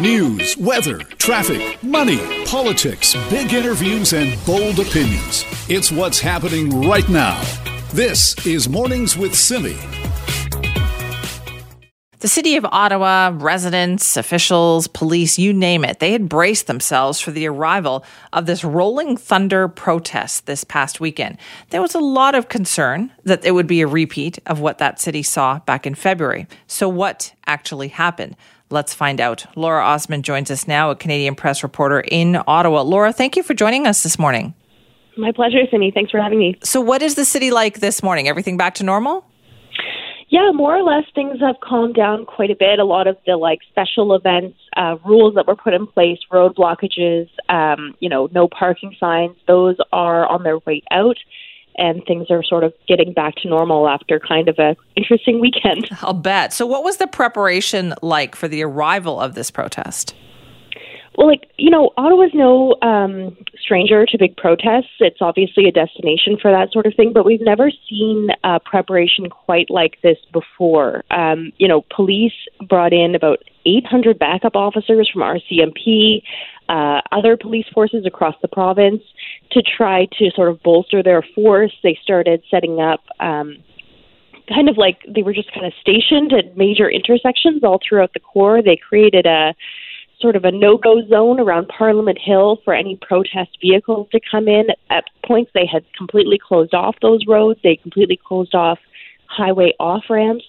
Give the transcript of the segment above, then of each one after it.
News, weather, traffic, money, politics, big interviews, and bold opinions. It's what's happening right now. This is Mornings with Simi. The city of Ottawa, residents, officials, police, you name it, they had braced themselves for the arrival of this Rolling Thunder protest this past weekend. There was a lot of concern that it would be a repeat of what that city saw back in February. So, what actually happened? Let's find out. Laura Osman joins us now, a Canadian press reporter in Ottawa. Laura, thank you for joining us this morning. My pleasure, Simi. Thanks for having me. So, what is the city like this morning? Everything back to normal? Yeah, more or less things have calmed down quite a bit. A lot of the like special events, uh, rules that were put in place, road blockages, um, you know, no parking signs, those are on their way out and things are sort of getting back to normal after kind of a interesting weekend. I'll bet. So what was the preparation like for the arrival of this protest? Well, like, you know, Ottawa's no um, stranger to big protests. It's obviously a destination for that sort of thing, but we've never seen uh, preparation quite like this before. Um, you know, police brought in about 800 backup officers from RCMP, uh, other police forces across the province to try to sort of bolster their force. They started setting up. Um, kind of like they were just kind of stationed at major intersections all throughout the core. They created a sort of a no-go zone around Parliament Hill for any protest vehicles to come in. At points, they had completely closed off those roads. They completely closed off highway off ramps.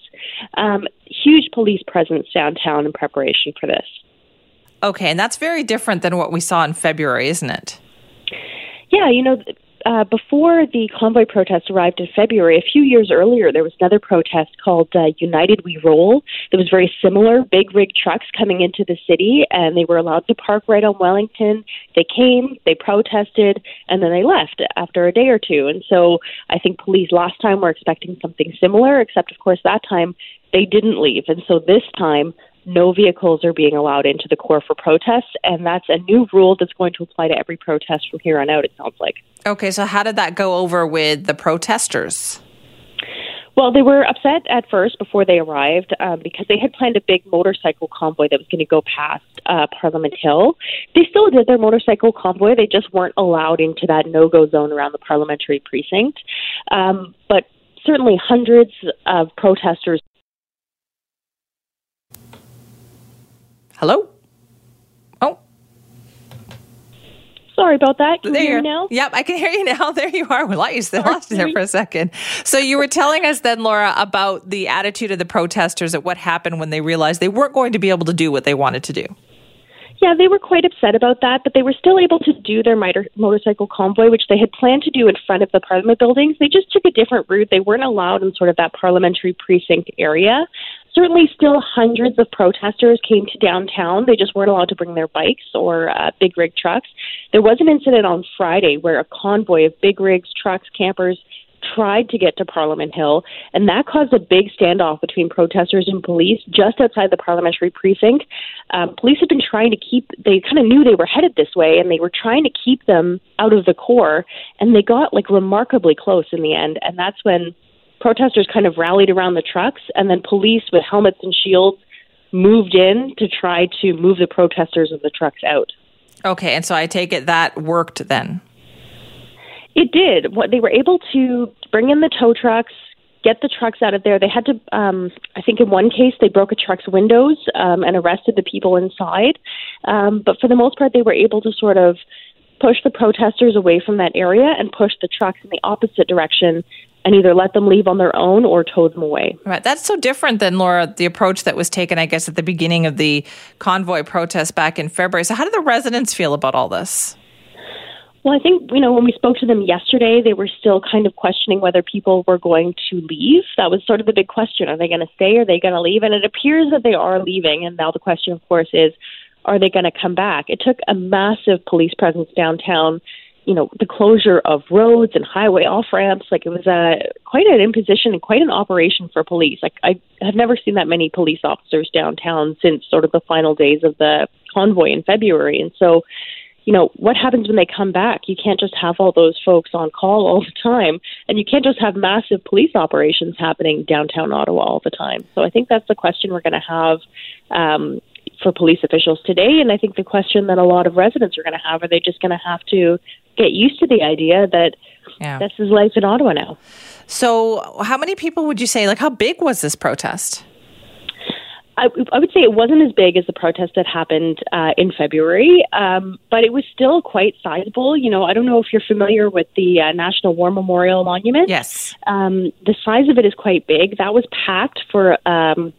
Um, huge police presence downtown in preparation for this. Okay, and that's very different than what we saw in February, isn't it? Yeah, you know, uh, before the convoy protest arrived in February, a few years earlier, there was another protest called uh, United We Roll. That was very similar. Big rig trucks coming into the city, and they were allowed to park right on Wellington. They came, they protested, and then they left after a day or two. And so I think police last time were expecting something similar, except, of course, that time they didn't leave. And so this time, no vehicles are being allowed into the core for protests, and that's a new rule that's going to apply to every protest from here on out, it sounds like. Okay, so how did that go over with the protesters? Well, they were upset at first before they arrived um, because they had planned a big motorcycle convoy that was going to go past uh, Parliament Hill. They still did their motorcycle convoy, they just weren't allowed into that no go zone around the parliamentary precinct. Um, but certainly hundreds of protesters Hello? Oh. Sorry about that. Can there you hear me now? Yep, I can hear you now. There you are. We lost you, lost you there for a second. So you were telling us then, Laura, about the attitude of the protesters at what happened when they realized they weren't going to be able to do what they wanted to do. Yeah, they were quite upset about that, but they were still able to do their motor- motorcycle convoy, which they had planned to do in front of the Parliament buildings. They just took a different route. They weren't allowed in sort of that parliamentary precinct area certainly still hundreds of protesters came to downtown. They just weren't allowed to bring their bikes or uh, big rig trucks. There was an incident on Friday where a convoy of big rigs, trucks, campers tried to get to Parliament Hill, and that caused a big standoff between protesters and police just outside the parliamentary precinct. Um, police had been trying to keep, they kind of knew they were headed this way, and they were trying to keep them out of the core, and they got like remarkably close in the end, and that's when protesters kind of rallied around the trucks, and then police with helmets and shields moved in to try to move the protesters and the trucks out. Okay, and so I take it that worked then. It did. What they were able to bring in the tow trucks, get the trucks out of there. They had to. Um, I think in one case they broke a truck's windows um, and arrested the people inside. Um, but for the most part, they were able to sort of push the protesters away from that area and push the trucks in the opposite direction and either let them leave on their own or tow them away. Right. That's so different than Laura the approach that was taken I guess at the beginning of the convoy protest back in February. So how do the residents feel about all this? Well, I think, you know, when we spoke to them yesterday, they were still kind of questioning whether people were going to leave. That was sort of the big question. Are they going to stay? Are they going to leave? And it appears that they are leaving. And now the question, of course, is are they going to come back? It took a massive police presence downtown you know the closure of roads and highway off ramps like it was a quite an imposition and quite an operation for police like i have never seen that many police officers downtown since sort of the final days of the convoy in february and so you know what happens when they come back you can't just have all those folks on call all the time and you can't just have massive police operations happening downtown ottawa all the time so i think that's the question we're going to have um, for police officials today. And I think the question that a lot of residents are going to have are they just going to have to get used to the idea that yeah. this is life in Ottawa now? So, how many people would you say, like, how big was this protest? I, I would say it wasn't as big as the protest that happened uh, in February, um, but it was still quite sizable. You know, I don't know if you're familiar with the uh, National War Memorial Monument. Yes. Um, the size of it is quite big. That was packed for um,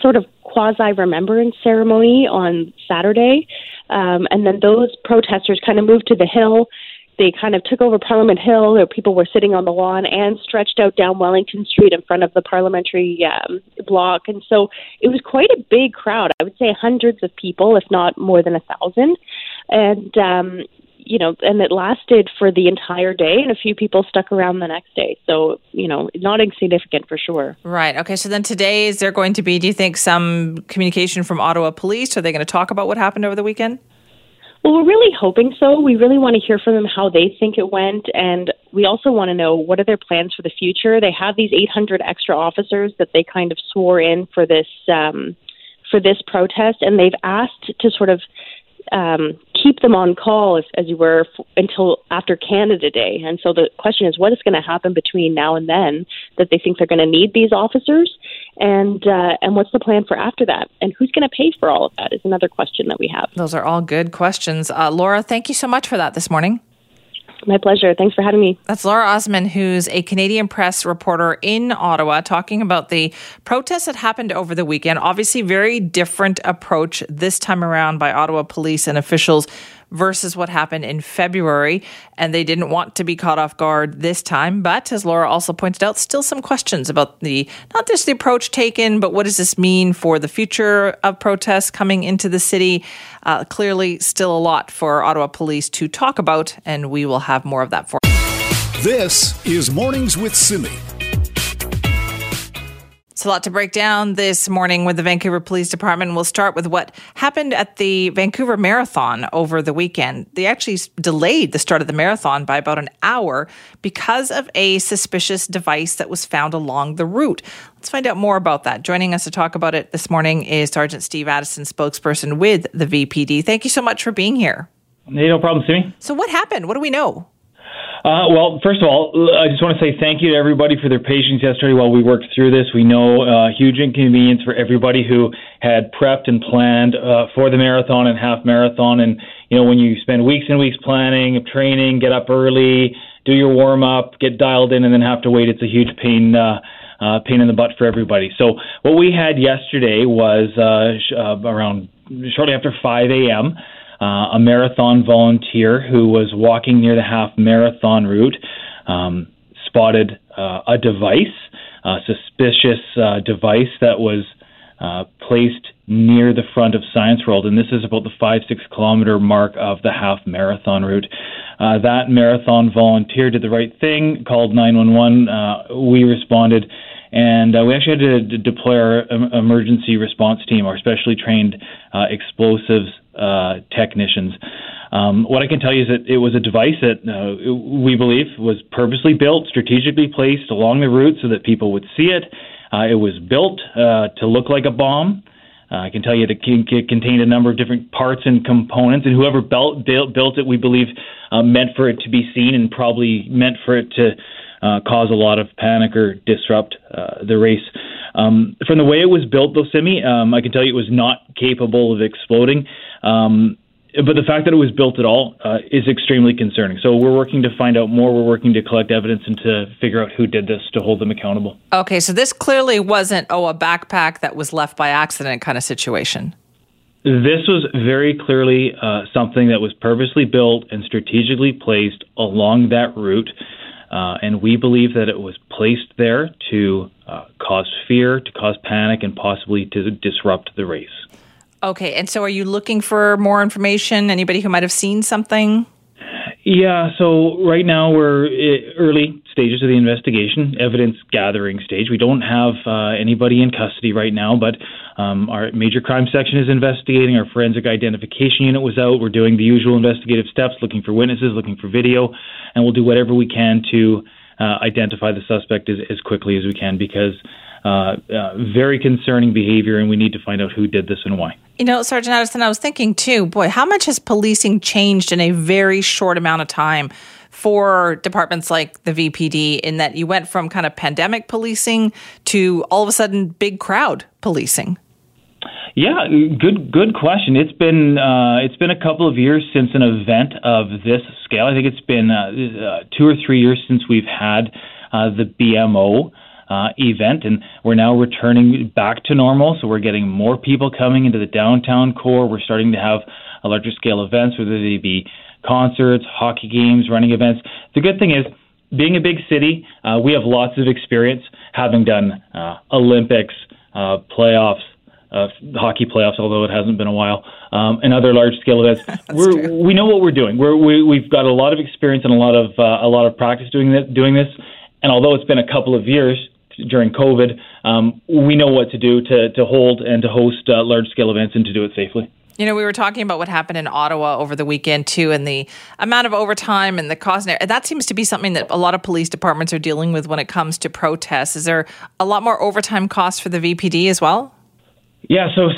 sort of quasi remembrance ceremony on Saturday. Um, and then those protesters kind of moved to the hill they kind of took over Parliament Hill. There people were sitting on the lawn and stretched out down Wellington Street in front of the parliamentary um, block. And so it was quite a big crowd. I would say hundreds of people, if not more than a thousand. And um, you know, and it lasted for the entire day, and a few people stuck around the next day. So, you know, not insignificant for sure. Right. Okay. So then today, is there going to be, do you think, some communication from Ottawa Police? Are they going to talk about what happened over the weekend? Well, we're really hoping so. We really want to hear from them how they think it went, and we also want to know what are their plans for the future. They have these 800 extra officers that they kind of swore in for this um, for this protest, and they've asked to sort of um, keep them on call, as, as you were, f- until after Canada Day. And so the question is, what is going to happen between now and then that they think they're going to need these officers, and uh, and what's the plan for after that, and who's going to pay for all of that is another question that we have. Those are all good questions, uh, Laura. Thank you so much for that this morning. My pleasure. Thanks for having me. That's Laura Osman, who's a Canadian press reporter in Ottawa, talking about the protests that happened over the weekend. Obviously, very different approach this time around by Ottawa police and officials versus what happened in February. And they didn't want to be caught off guard this time. But as Laura also pointed out, still some questions about the not just the approach taken, but what does this mean for the future of protests coming into the city? Uh, clearly, still a lot for Ottawa police to talk about, and we will have more of that for. This is Mornings with Simi. A lot to break down this morning with the Vancouver Police Department. We'll start with what happened at the Vancouver Marathon over the weekend. They actually delayed the start of the marathon by about an hour because of a suspicious device that was found along the route. Let's find out more about that. Joining us to talk about it this morning is Sergeant Steve Addison, spokesperson with the VPD. Thank you so much for being here. Hey, no problem, Simi. So, what happened? What do we know? Uh, well, first of all, I just want to say thank you to everybody for their patience yesterday while we worked through this. We know uh, huge inconvenience for everybody who had prepped and planned uh, for the marathon and half marathon. And, you know, when you spend weeks and weeks planning, training, get up early, do your warm up, get dialed in, and then have to wait, it's a huge pain. Uh, uh, pain in the butt for everybody. So what we had yesterday was uh, sh- uh, around shortly after 5 a.m uh, a marathon volunteer who was walking near the half marathon route um, spotted uh, a device, a suspicious uh, device that was uh, placed near the front of Science World, and this is about the five six kilometer mark of the half marathon route. Uh, that marathon volunteer did the right thing, called 911. Uh, we responded, and uh, we actually had to deploy our um, emergency response team, our specially trained uh, explosives uh, technicians. Um, what I can tell you is that it was a device that uh, we believe was purposely built, strategically placed along the route so that people would see it. Uh, it was built uh, to look like a bomb. Uh, I can tell you that it contained a number of different parts and components, and whoever built, built it, we believe, uh, meant for it to be seen and probably meant for it to cause a lot of panic or disrupt the race. Um, from the way it was built, though, Simi, um, I can tell you it was not capable of exploding. Um, but the fact that it was built at all uh, is extremely concerning. So we're working to find out more. We're working to collect evidence and to figure out who did this to hold them accountable. Okay, so this clearly wasn't oh a backpack that was left by accident kind of situation. This was very clearly uh, something that was purposely built and strategically placed along that route, uh, and we believe that it was placed there to uh, cause fear, to cause panic, and possibly to disrupt the race. Okay, and so are you looking for more information? Anybody who might have seen something? Yeah, so right now we're early stages of the investigation, evidence gathering stage. We don't have uh, anybody in custody right now, but um, our major crime section is investigating. Our forensic identification unit was out. We're doing the usual investigative steps, looking for witnesses, looking for video, and we'll do whatever we can to uh, identify the suspect as, as quickly as we can because uh, uh, very concerning behavior, and we need to find out who did this and why. You know, Sergeant Addison, I was thinking too, boy, how much has policing changed in a very short amount of time for departments like the VPD in that you went from kind of pandemic policing to all of a sudden big crowd policing? Yeah, good good question. It's been uh, it's been a couple of years since an event of this scale. I think it's been uh, uh, two or three years since we've had uh, the BMO uh, event, and we're now returning back to normal. So we're getting more people coming into the downtown core. We're starting to have a larger scale events, whether they be concerts, hockey games, running events. The good thing is, being a big city, uh, we have lots of experience having done uh, Olympics, uh, playoffs, uh, hockey playoffs, although it hasn't been a while, um, and other large scale events. we're, we know what we're doing. We're, we, we've got a lot of experience and a lot of uh, a lot of practice doing doing this. And although it's been a couple of years during COVID, um, we know what to do to, to hold and to host uh, large scale events and to do it safely. You know, we were talking about what happened in Ottawa over the weekend too, and the amount of overtime and the cost. And that seems to be something that a lot of police departments are dealing with when it comes to protests. Is there a lot more overtime costs for the VPD as well? Yeah, so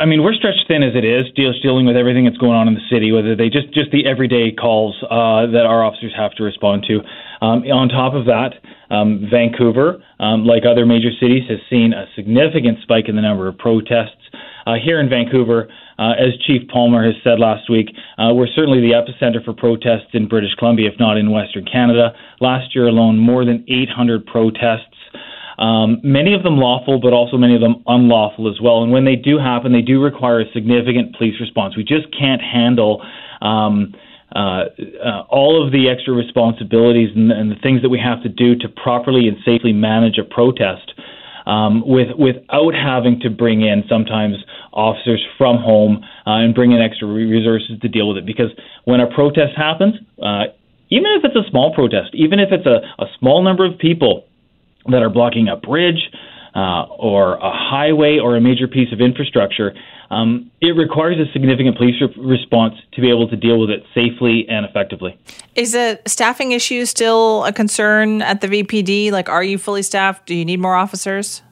I mean, we're stretched thin as it is, dealing with everything that's going on in the city. Whether they just just the everyday calls uh, that our officers have to respond to. Um, on top of that, um, Vancouver, um, like other major cities, has seen a significant spike in the number of protests. Uh, here in Vancouver, uh, as Chief Palmer has said last week, uh, we're certainly the epicenter for protests in British Columbia, if not in Western Canada. Last year alone, more than 800 protests. Um, many of them lawful, but also many of them unlawful as well. And when they do happen, they do require a significant police response. We just can't handle um, uh, uh, all of the extra responsibilities and, and, the things that we have to do to properly and safely manage a protest um, with, without having to bring in sometimes officers from home uh, and bring in extra resources to deal with it. Because when a protest happens, uh, even if it's a small protest, even if it's a, a small number of people that are blocking a bridge uh, or a highway or a major piece of infrastructure, um, it requires a significant police re- response to be able to deal with it safely and effectively. Is a staffing issue still a concern at the VPD? Like, are you fully staffed? Do you need more officers?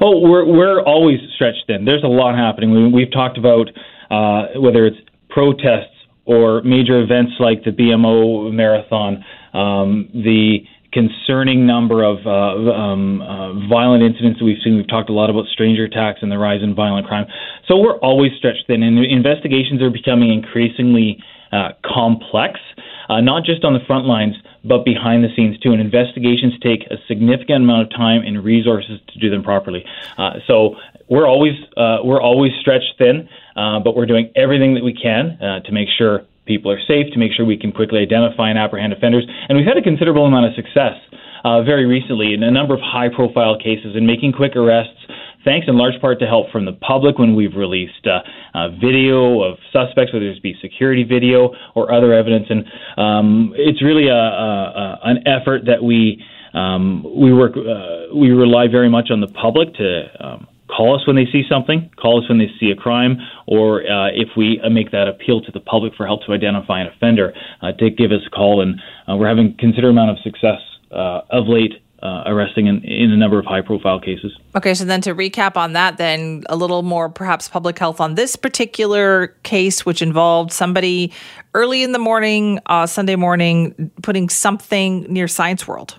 Oh, we're we're always stretched thin. There's a lot happening. We, have talked about uh, whether it's protests or major events like the BMO marathon, um, the concerning number of uh, um, uh, violent incidents that we've seen. We've talked a lot about stranger attacks and the rise in violent crime. So we're always stretched thin, and investigations are becoming increasingly uh, complex, uh, not just on the front lines, but behind the scenes too. And investigations take a significant amount of time and resources to do them properly. Uh, so we're always uh, we're always stretched thin, but we're doing everything that we can to make sure people are safe, to make sure we can quickly identify and apprehend offenders. And we've had a considerable amount of success uh, very recently in a number of high profile cases in making quick arrests. Thanks in large part to help from the public when we've released uh, video of suspects, whether it be security video or other evidence, and um, it's really a, a, a, an effort that we um, we work uh, we rely very much on the public to um, call us when they see something, call us when they see a crime, or uh, if we uh, make that appeal to the public for help to identify an offender, uh, to give us a call. And uh, we're having a considerable amount of success uh, of late. Uh, arresting in, in a number of high profile cases. Okay, so then to recap on that, then a little more perhaps public health on this particular case, which involved somebody early in the morning, Sunday morning, putting something near Science World.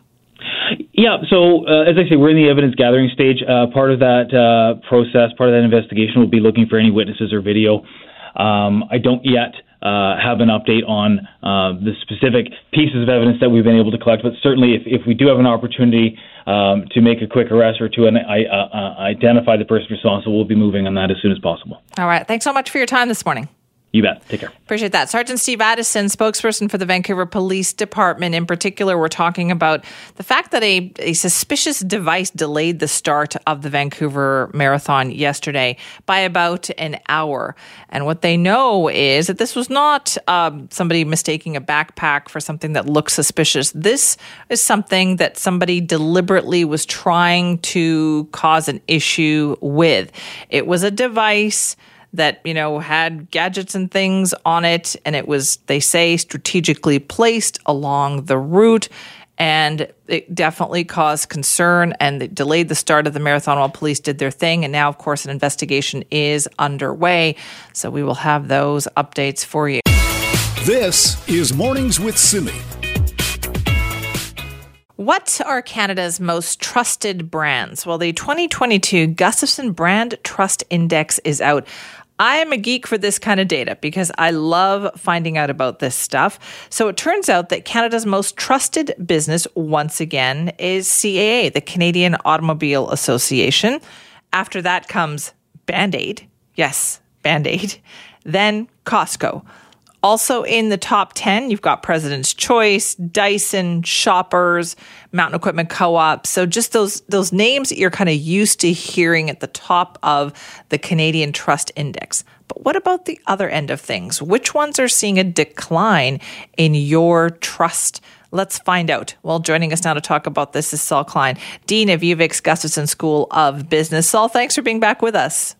Yeah, so uh, as I say, we're in the evidence gathering stage. Uh, part of that uh, process, part of that investigation, will be looking for any witnesses or video. Um, I don't yet uh, have an update on uh, the specific pieces of evidence that we've been able to collect, but certainly if, if we do have an opportunity um, to make a quick arrest or to an, uh, identify the person responsible, we'll be moving on that as soon as possible. All right. Thanks so much for your time this morning. You bet. Take care. Appreciate that. Sergeant Steve Addison, spokesperson for the Vancouver Police Department. In particular, we're talking about the fact that a, a suspicious device delayed the start of the Vancouver Marathon yesterday by about an hour. And what they know is that this was not um, somebody mistaking a backpack for something that looks suspicious. This is something that somebody deliberately was trying to cause an issue with. It was a device that you know had gadgets and things on it and it was they say strategically placed along the route and it definitely caused concern and it delayed the start of the marathon while police did their thing. And now, of course, an investigation is underway. So we will have those updates for you. This is Mornings with Simi. What are Canada's most trusted brands? Well, the 2022 Gustavson Brand Trust Index is out. I am a geek for this kind of data because I love finding out about this stuff. So it turns out that Canada's most trusted business, once again, is CAA, the Canadian Automobile Association. After that comes Band Aid. Yes, Band Aid. Then Costco. Also in the top 10, you've got President's Choice, Dyson, Shoppers, Mountain Equipment Co-op. So just those those names that you're kind of used to hearing at the top of the Canadian Trust Index. But what about the other end of things? Which ones are seeing a decline in your trust? Let's find out. Well, joining us now to talk about this is Saul Klein, Dean of UVic's Gustavson School of Business. Saul, thanks for being back with us.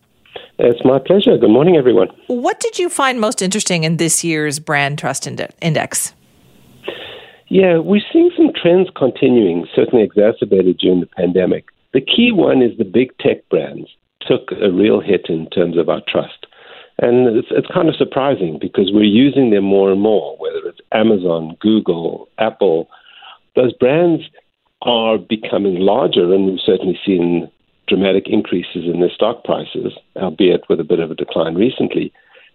It's my pleasure. Good morning, everyone. What did you find most interesting in this year's Brand Trust Index? Yeah, we're seeing some trends continuing, certainly exacerbated during the pandemic. The key one is the big tech brands took a real hit in terms of our trust. And it's, it's kind of surprising because we're using them more and more, whether it's Amazon, Google, Apple. Those brands are becoming larger, and we've certainly seen dramatic increases in their stock prices, albeit with a bit of a decline recently.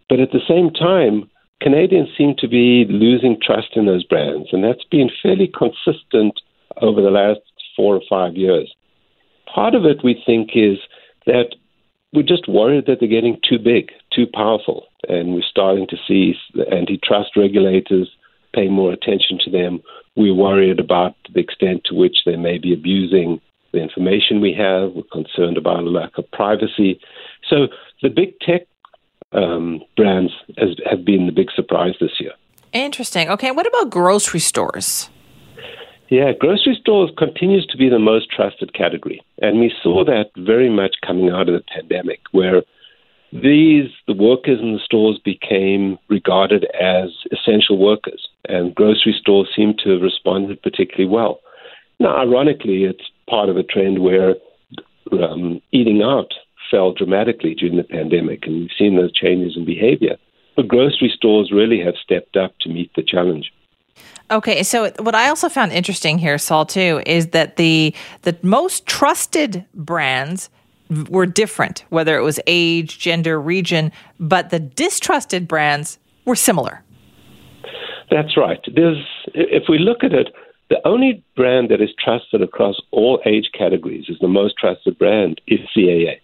But at the same time, Canadians seem to be losing trust in those brands, and that's been fairly consistent over the last four or five years. Part of it, we think, is that we're just worried that they're getting too big, too powerful, and we're starting to see antitrust regulators pay more attention to them. We're worried about the extent to which they may be abusing the information we have. We're concerned about a lack of privacy. So the big tech um, brands has, have been the big surprise this year. Interesting. Okay, what about grocery stores? Yeah, grocery stores continues to be the most trusted category, and we saw that very much coming out of the pandemic, where these the workers in the stores became regarded as essential workers, and grocery stores seem to have responded particularly well. Now, ironically, it's part of a trend where um, eating out fell dramatically during the pandemic, and we've seen those changes in behavior. But grocery stores really have stepped up to meet the challenge. Okay, so what I also found interesting here, Saul, too, is that the the most trusted brands were different, whether it was age, gender, region, but the distrusted brands were similar. That's right. There's, if we look at it, the only brand that is trusted across all age categories is the most trusted brand is CAA.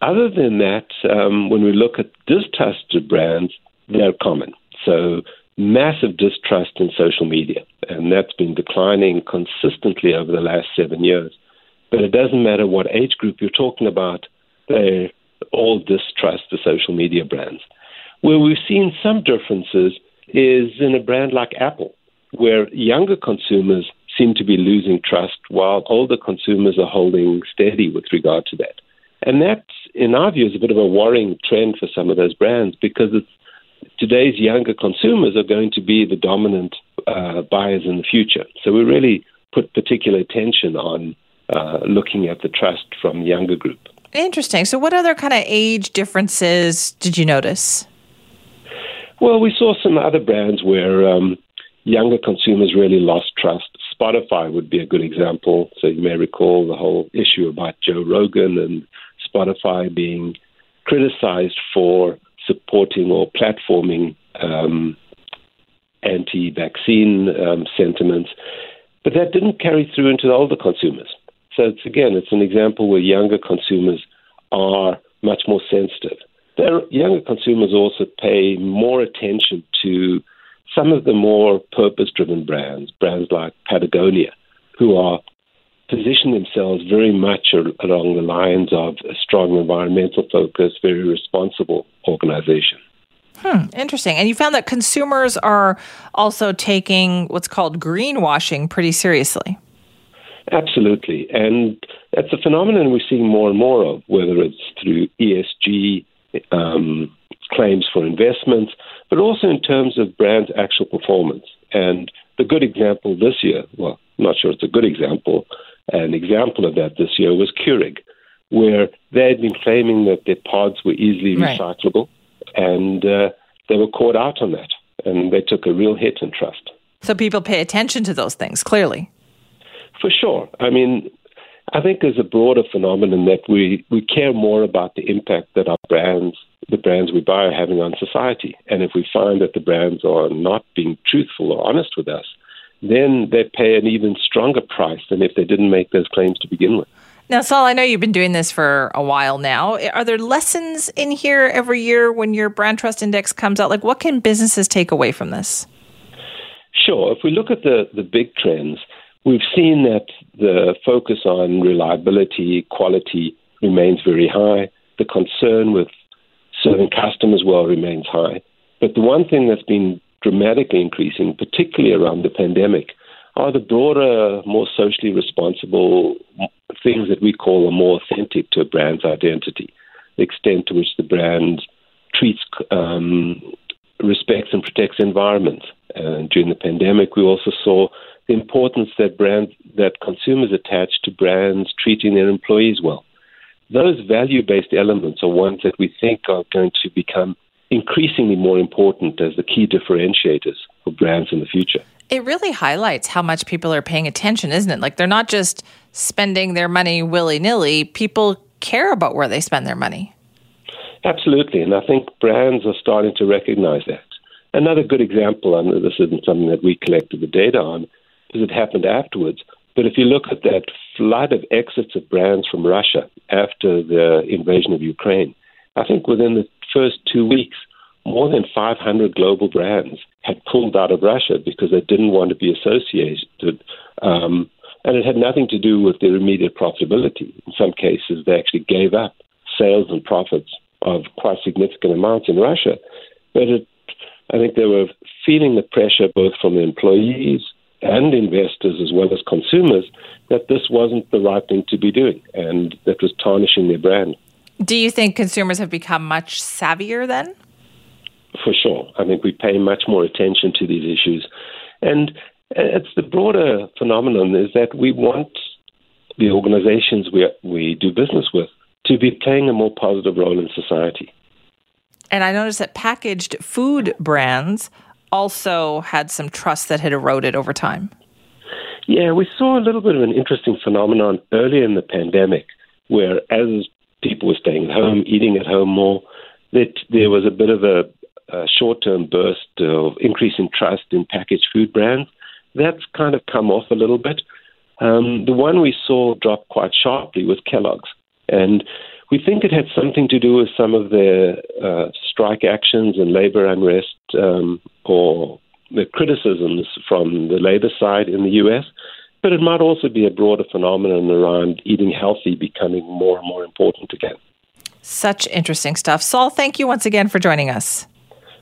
Other than that, um, when we look at distrusted brands, they're common. So massive distrust in social media, and that's been declining consistently over the last seven years. But it doesn't matter what age group you're talking about, they all distrust the social media brands. Where we've seen some differences is in a brand like Apple where younger consumers seem to be losing trust while older consumers are holding steady with regard to that. And that, in our view, is a bit of a worrying trend for some of those brands because today's younger consumers are going to be the dominant uh, buyers in the future. So we really put particular attention on uh, looking at the trust from the younger group. Interesting. So, what other kind of age differences did you notice? Well, we saw some other brands where um, younger consumers really lost trust. Spotify would be a good example. So you may recall the whole issue about Joe Rogan and Spotify being criticized for supporting or platforming um, anti vaccine um, sentiments. But that didn't carry through into the older consumers. So it's again, it's an example where younger consumers are much more sensitive. Their younger consumers also pay more attention to some of the more purpose driven brands, brands like Patagonia, who are position themselves very much along the lines of a strong environmental focus, very responsible organization. Hmm, interesting. And you found that consumers are also taking what's called greenwashing pretty seriously. Absolutely. And that's a phenomenon we're seeing more and more of, whether it's through ESG um, claims for investments, but also in terms of brand's actual performance. And the good example this year, well, I'm not sure it's a good example, an example of that this year was Keurig, where they had been claiming that their pods were easily Right. recyclable, and uh, they were caught out on that, and they took a real hit in trust. So people pay attention to those things, clearly. For sure. I mean, I think there's a broader phenomenon that we, we care more about the impact that our brands, the brands we buy, are having on society. And if we find that the brands are not being truthful or honest with us, then they pay an even stronger price than if they didn't make those claims to begin with. Now, Saul, I know you've been doing this for a while now. Are there lessons in here every year when your brand trust index comes out? Like, what can businesses take away from this? Sure. If we look at the, the big trends, we've seen that the focus on reliability, quality remains very high. The concern with serving customers well remains high. But the one thing that's been dramatically increasing, particularly around the pandemic, are the broader, more socially responsible things that we call are more authentic to a brand's identity. The extent to which the brand treats, um, respects, and protects the environment. Uh, during the pandemic, we also saw the importance that brands, that consumers attach to brands treating their employees well. Those value-based elements are ones that we think are going to become increasingly more important as the key differentiators for brands in the future. It really highlights how much people are paying attention, isn't it? Like they're not just spending their money willy nilly, people care about where they spend their money. Absolutely. And I think brands are starting to recognize that. Another good example, and this isn't something that we collected the data on, because it happened afterwards. But if you look at that flood of exits of brands from Russia after the invasion of Ukraine, I think within the first two weeks, more than 500 global brands had pulled out of Russia because they didn't want to be associated. Um, and it had nothing to do with their immediate profitability. In some cases, they actually gave up sales and profits of quite significant amounts in Russia. But it, I think they were feeling the pressure both from the employees and investors as well as consumers that this wasn't the right thing to be doing and that was tarnishing their brand. Do you think consumers have become much savvier then? For sure. I think we pay much more attention to these issues. And it's the broader phenomenon is that we want the organizations we, we do business with to be playing a more positive role in society. And I noticed that packaged food brands also had some trust that had eroded over time. Yeah, we saw a little bit of an interesting phenomenon earlier in the pandemic where as people were staying at home, eating at home more, that there was a bit of a, a short-term burst of increase in trust in packaged food brands. That's kind of come off a little bit. Um, the one we saw drop quite sharply was Kellogg's, and we think it had something to do with some of the uh, strike actions and labor unrest um, or the criticisms from the labor side in the U.S., but it might also be a broader phenomenon around eating healthy becoming more and more important again. Such interesting stuff. Saul, thank you once again for joining us.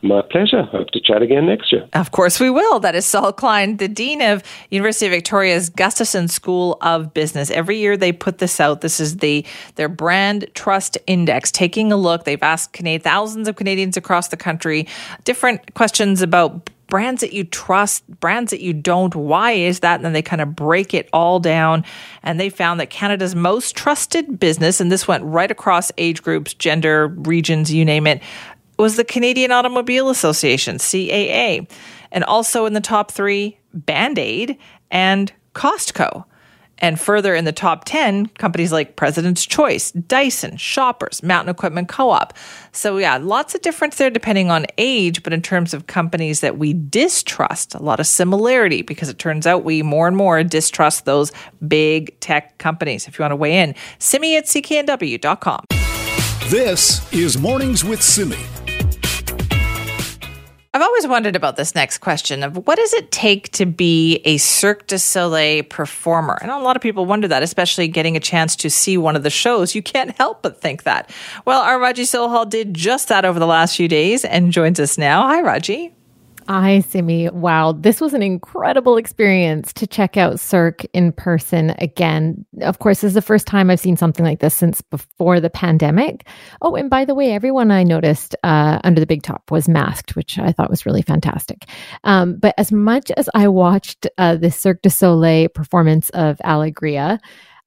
My pleasure. Hope to chat again next year. Of course, we will. That is Saul Klein, the Dean of University of Victoria's Gustavson School of Business. Every year they put this out. This is the their brand trust index, taking a look. They've asked Canadian, thousands of Canadians across the country different questions about brands that you trust, brands that you don't. Why is that? And then they kind of break it all down. And they found that Canada's most trusted business, and this went right across age groups, gender, regions, you name it, was the Canadian Automobile Association, CAA. And also in the top three, Band Aid and Costco. And further in the top 10, companies like President's Choice, Dyson, Shoppers, Mountain Equipment Co op. So, yeah, lots of difference there depending on age. But in terms of companies that we distrust, a lot of similarity because it turns out we more and more distrust those big tech companies. If you want to weigh in, simi at cknw.com. This is Mornings with Simi. I've always wondered about this next question of what does it take to be a Cirque du Soleil performer? Know a lot of people wonder that, especially getting a chance to see one of the shows. You can't help but think that. Well, our Raji Sohal did just that over the last few days and joins us now. Hi, Raji. Hi, Simi. Wow, this was an incredible experience to check out Cirque in person again. Of course, this is the first time I've seen something like this since before the pandemic. Oh, and by the way, everyone I noticed uh, under the big top was masked, which I thought was really fantastic. Um, but as much as I watched uh, the Cirque du Soleil performance of Alegria,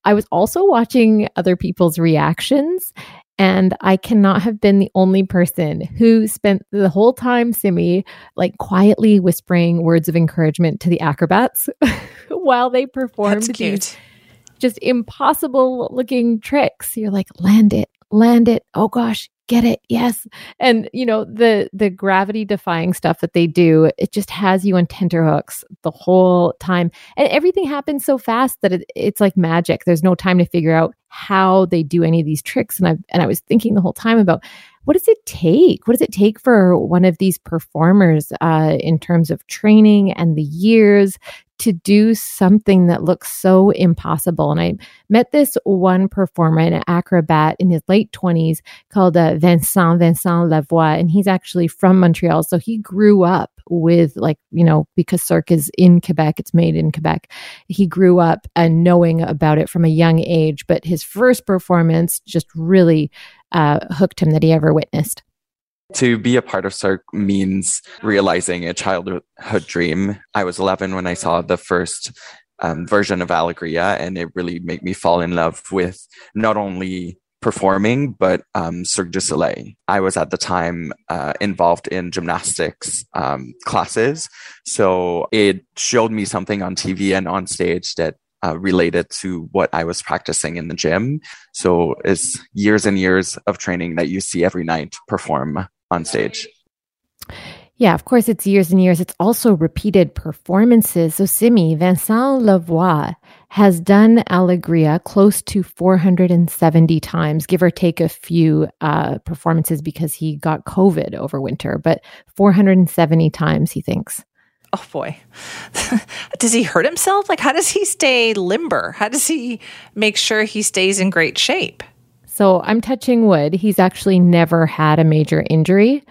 I was also watching other people's reactions. And I cannot have been the only person who spent the whole time, Simi, like quietly whispering words of encouragement to the acrobats while they performed these just impossible looking tricks. You're like, land it, land it. Oh gosh, get it. Yes. And you know the the gravity defying stuff that they do it just has you on tenterhooks the whole time. And everything happens so fast that it, it's like magic. There's no time to figure out how they do any of these tricks and i and i was thinking the whole time about what does it take what does it take for one of these performers uh, in terms of training and the years to do something that looks so impossible. And I met this one performer, an acrobat in his late 20s called uh, Vincent, Vincent Lavoie. And he's actually from Montreal. So he grew up with, like, you know, because Cirque is in Quebec, it's made in Quebec. He grew up and knowing about it from a young age. But his first performance just really uh, hooked him that he ever witnessed. To be a part of Cirque means realizing a childhood dream. I was 11 when I saw the first um, version of Alegria and it really made me fall in love with not only performing, but um, Cirque du Soleil. I was at the time uh, involved in gymnastics um, classes. So it showed me something on TV and on stage that uh, related to what I was practicing in the gym. So it's years and years of training that you see every night perform on stage. Yeah, of course, it's years and years. It's also repeated performances. So, Simi, Vincent Lavoie has done Alegria close to 470 times, give or take a few uh, performances because he got COVID over winter, but 470 times, he thinks. Oh boy. does he hurt himself? Like, how does he stay limber? How does he make sure he stays in great shape? So I'm touching wood. He's actually never had a major injury.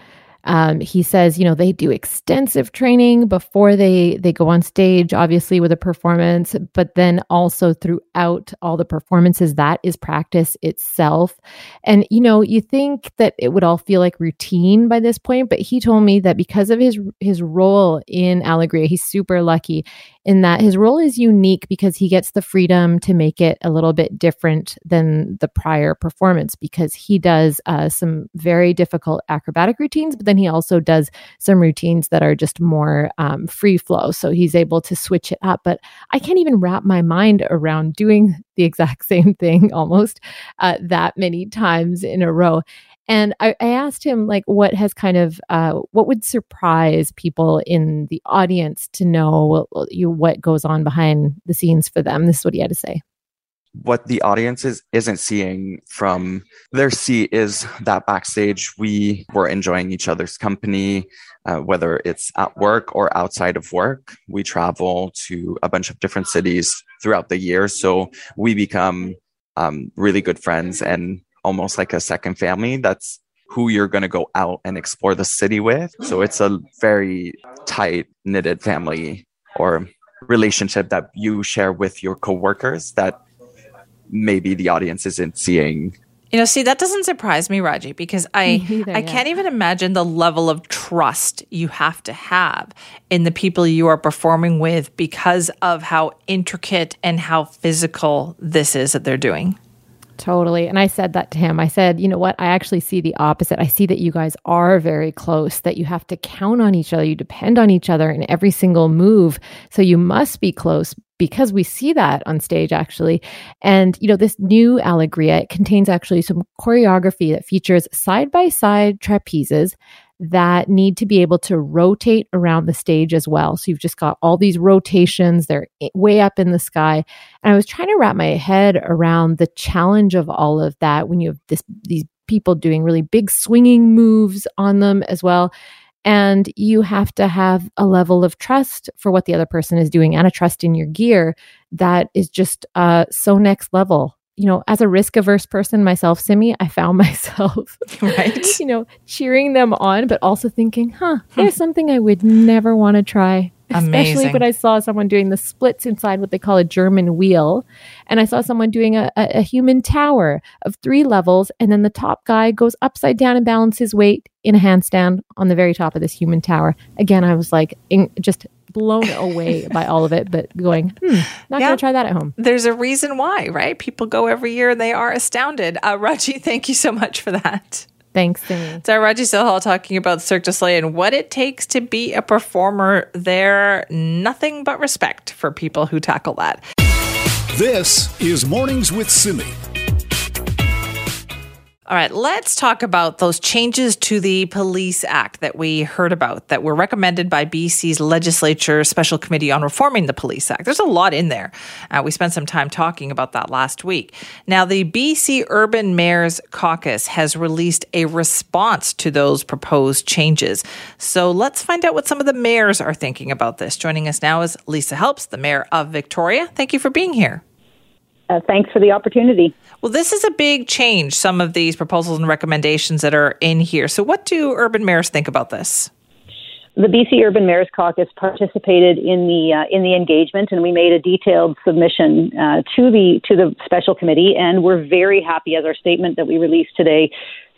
Um, he says, you know, they do extensive training before they they go on stage, obviously with a performance, but then also throughout all the performances, that is practice itself. And you know, you think that it would all feel like routine by this point, but he told me that because of his his role in Alegria, he's super lucky in that his role is unique because he gets the freedom to make it a little bit different than the prior performance because he does uh, some very difficult acrobatic routines, but then he also does some routines that are just more um, free flow. So he's able to switch it up. But I can't even wrap my mind around doing the exact same thing almost uh, that many times in a row. And I, I, asked him like what has kind of uh, what would surprise people in the audience to know you, what goes on behind the scenes for them. This is what he had to say. What the audience is, isn't seeing from their seat is that backstage we were enjoying each other's company, uh, whether it's at work or outside of work. We travel to a bunch of different cities throughout the year, so we become um, really good friends and almost like a second family. That's who you're going to go out and explore the city with. So it's a very tight knitted family or relationship that you share with your coworkers that maybe the audience isn't seeing. You know, see, that doesn't surprise me, Raji, because I either, I yeah. can't even imagine the level of trust you have to have in the people you are performing with because of how intricate and how physical this is that they're doing. Totally. And I said that to him. I said, you know what? I actually see the opposite. I see that you guys are very close, that you have to count on each other. You depend on each other in every single move. So you must be close because we see that on stage actually. And, you know, this new Alegria it contains actually some choreography that features side by side trapezes that need to be able to rotate around the stage as well. So you've just got all these rotations, they're way up in the sky. And I was trying to wrap my head around the challenge of all of that when you have this these people doing really big swinging moves on them as well. And you have to have a level of trust for what the other person is doing and a trust in your gear that is just uh, so next level you know, as a risk averse person myself, Simi, I found myself, right. you know, cheering them on, but also thinking, huh, there's something I would never want to try. Amazing. Especially when I saw someone doing the splits inside what they call a German wheel. And I saw someone doing a, a, a human tower of three levels. And then the top guy goes upside down and balances weight in a handstand on the very top of this human tower. Again, I was like, in, just blown away by all of it, but going, hmm, not Yeah. going to try that at home. There's a reason why, right? People go every year and they are astounded. Uh, Raji, thank you so much for that. Thanks, Simi. It's our Raji Sohal talking about Cirque du Soleil and what it takes to be a performer there. Nothing but respect for people who tackle that. This is Mornings with Simi. All right, let's talk about those changes to the Police Act that we heard about that were recommended by BC's legislature special committee on reforming the Police Act. There's a lot in there. Uh, we spent some time talking about that last week. Now, the BC Urban Mayors Caucus has released a response to those proposed changes. So let's find out what some of the mayors are thinking about this. Joining us now is Lisa Helps, the mayor of Victoria. Thank you for being here. Uh, thanks for the opportunity. Well, this is a big change, some of these proposals and recommendations that are in here. So, what do urban mayors think about this? The BC Urban Mayors Caucus participated in the uh, in the engagement, and we made a detailed submission uh, to the to the special committee. And we're very happy, as our statement that we released today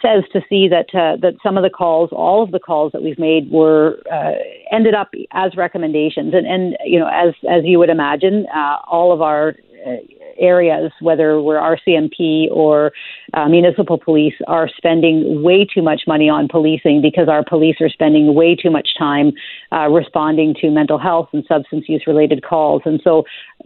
says, to see that uh, that some of the calls, all of the calls that we've made, were uh, ended up as recommendations. And and you know, as as you would imagine, uh, all of our uh, areas, whether we're RCMP or uh, municipal police, are spending way too much money on policing because our police are spending way too much time uh, responding to mental health and substance use related calls. And so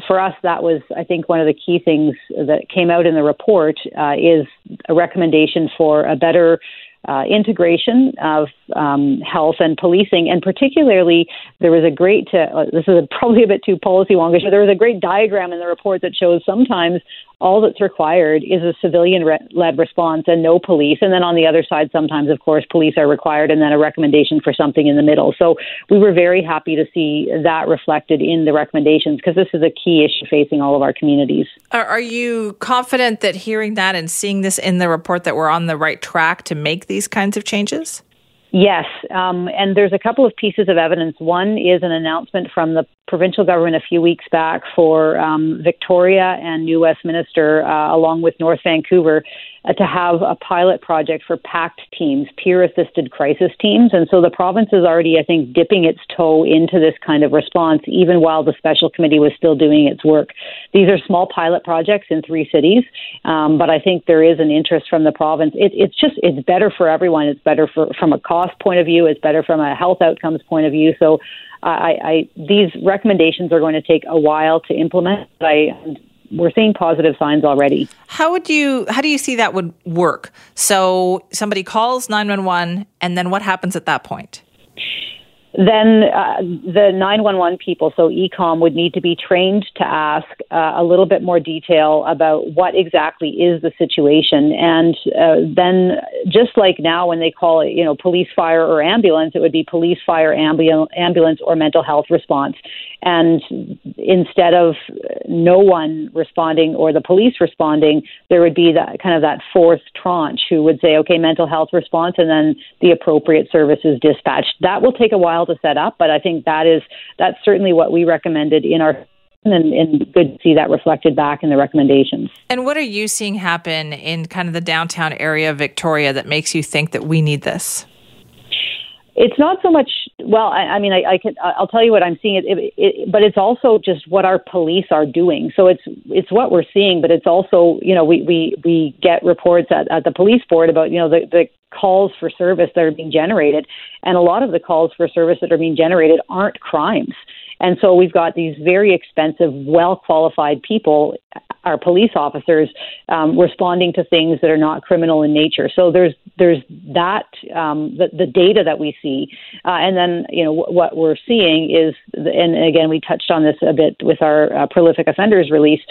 for us, that was, I think, one of the key things that came out in the report uh, is a recommendation for a better uh, integration of um, health and policing, and particularly there was a great. Uh, this is probably a bit too policy wonkish, but there was a great diagram in the report that shows sometimes all that's required is a civilian-led response and no police, and then on the other side, sometimes, of course, police are required, and then a recommendation for something in the middle. So we were very happy to see that reflected in the recommendations because this is a key issue facing all of our communities. Are, are you confident that hearing that and seeing this in the report that we're on the right track to make these kinds of changes? Yes, um, and there's a couple of pieces of evidence. One is an announcement from the provincial government a few weeks back for um, Victoria and New Westminster, uh, along with North Vancouver, uh, to have a pilot project for PACT teams, peer assisted crisis teams. And so the province is already, I think, dipping its toe into this kind of response, even while the special committee was still doing its work. These are small pilot projects in three cities, um, but I think there is an interest from the province. It, it's just, it's better for everyone. It's better for, from a cost point of view, it's better from a health outcomes point of view. So I, I, these recommendations are going to take a while to implement. But I, we're seeing positive signs already. How would you how do you see that would work? So somebody calls 911 and then what happens at that point? Then uh, the 911 people, so E-Comm, would need to be trained to ask uh, a little bit more detail about what exactly is the situation. And uh, then, just like now, when they call it, you know, police, fire, or ambulance, it would be police, fire, ambu- ambulance, or mental health response. And instead of no one responding or the police responding, there would be that kind of that fourth tranche who would say, okay, mental health response, and then the appropriate services dispatched. That will take a while to set up, but I think that is that's certainly what we recommended in our and, and good to see that reflected back in the recommendations. And what are you seeing happen in kind of the downtown area of Victoria that makes you think that we need this? It's not so much. Well, I, I mean, I, I can. I'll tell you what I'm seeing. It, it, it, but it's also just what our police are doing. So it's it's what we're seeing, but it's also you know we we we get reports at, at the police board about you know the the calls for service that are being generated, and a lot of the calls for service that are being generated aren't crimes. And so we've got these very expensive, well qualified people, our police officers, um, responding to things that are not criminal in nature. So there's there's that um, the, the data that we see, uh, and then you know what we're seeing is, and again we touched on this a bit with our uh, prolific offenders release,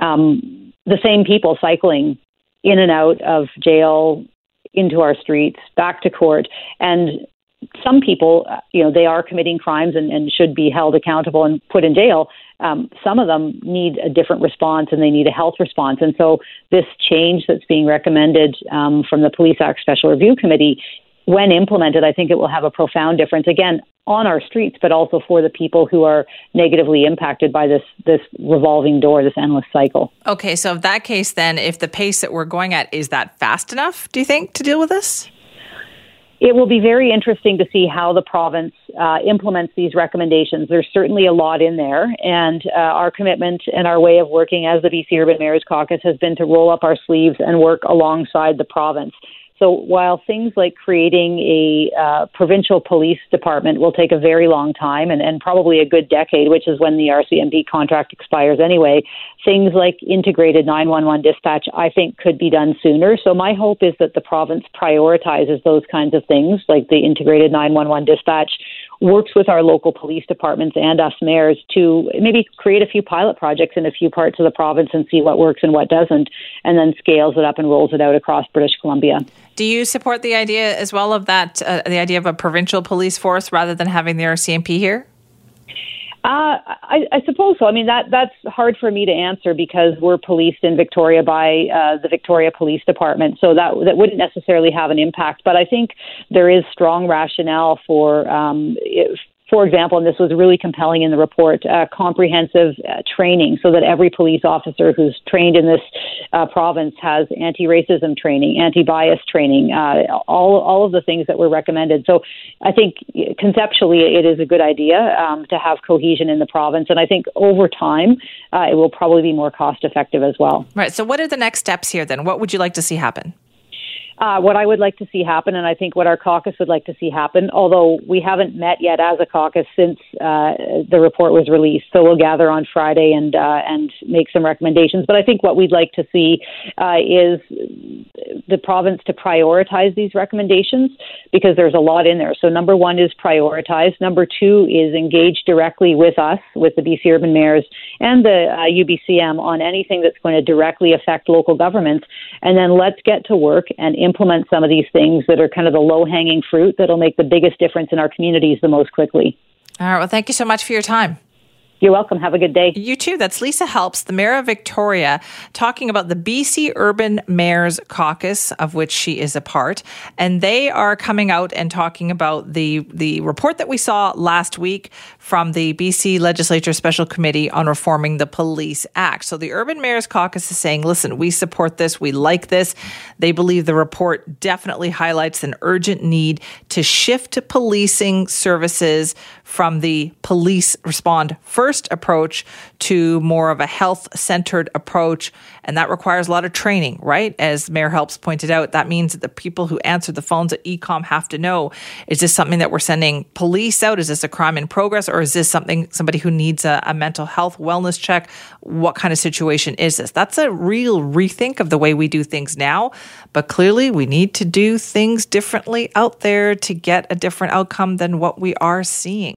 um, the same people cycling in and out of jail into our streets, back to court, and some people, uh, you know, they are committing crimes and, and should be held accountable and put in jail. Um, some of them need a different response and they need a health response. And so, this change that's being recommended um, from the Police Act Special Review Committee when implemented, I think it will have a profound difference. Again, on our streets, but also for the people who are negatively impacted by this this revolving door, this endless cycle. Okay, so in that case, then if the pace that we're going at is that fast enough, do you think, to deal with this? It will be very interesting to see how the province uh, implements these recommendations. There's certainly a lot in there, and uh, our commitment and our way of working as the BC Urban Mayors Caucus has been to roll up our sleeves and work alongside the province. So while things like creating a uh, provincial police department will take a very long time and, and probably a good decade, which is when the RCMP contract expires anyway, things like integrated 911 dispatch, I think, could be done sooner. So my hope is that the province prioritizes those kinds of things, like the integrated 911 dispatch, works with our local police departments and us mayors to maybe create a few pilot projects in a few parts of the province and see what works and what doesn't, and then scales it up and rolls it out across British Columbia. Do you support the idea as well of that, uh, the idea of a provincial police force rather than having the RCMP here? Uh, I, I suppose so. I mean, that that's hard for me to answer because we're policed in Victoria by uh, the Victoria Police Department, so that that wouldn't necessarily have an impact. But I think there is strong rationale for um, for example, and this was really compelling in the report, uh, comprehensive uh, training so that every police officer who's trained in this uh, province has anti-racism training, anti-bias training, uh, all all of the things that were recommended. So I think conceptually it is a good idea um, to have cohesion in the province, and I think over time uh, it will probably be more cost effective as well. Right. So what are the next steps here then? What would you like to see happen? Uh, what I would like to see happen, and I think what our caucus would like to see happen, although we haven't met yet as a caucus since uh, the report was released. So we'll gather on Friday and uh, and make some recommendations. But I think what we'd like to see uh, is the province to prioritize these recommendations because there's a lot in there. So number one is prioritize. Number two is engage directly with us, with the BC urban mayors and the UBCM uh, on anything that's going to directly affect local governments. And then let's get to work and implement some of these things that are kind of the low hanging fruit that'll make the biggest difference in our communities the most quickly. All right. Well, thank you so much for your time. You're welcome. Have a good day. You too. That's Lisa Helps, the Mayor of Victoria, talking about the BC Urban Mayors Caucus, of which she is a part. And they are coming out and talking about the, the report that we saw last week from the BC Legislature Special Committee on Reforming the Police Act. So the Urban Mayors Caucus is saying, listen, we support this. We like this. They believe the report definitely highlights an urgent need to shift policing services from the police respond first approach to more of a health centered approach. And that requires a lot of training, right? As Mayor Helps pointed out, that means that the people who answer the phones at E-Comm have to know is this something that we're sending police out? Is this a crime in progress? Or is this something, somebody who needs a, a mental health wellness check? What kind of situation is this? That's a real rethink of the way we do things now. But clearly, we need to do things differently out there to get a different outcome than what we are seeing.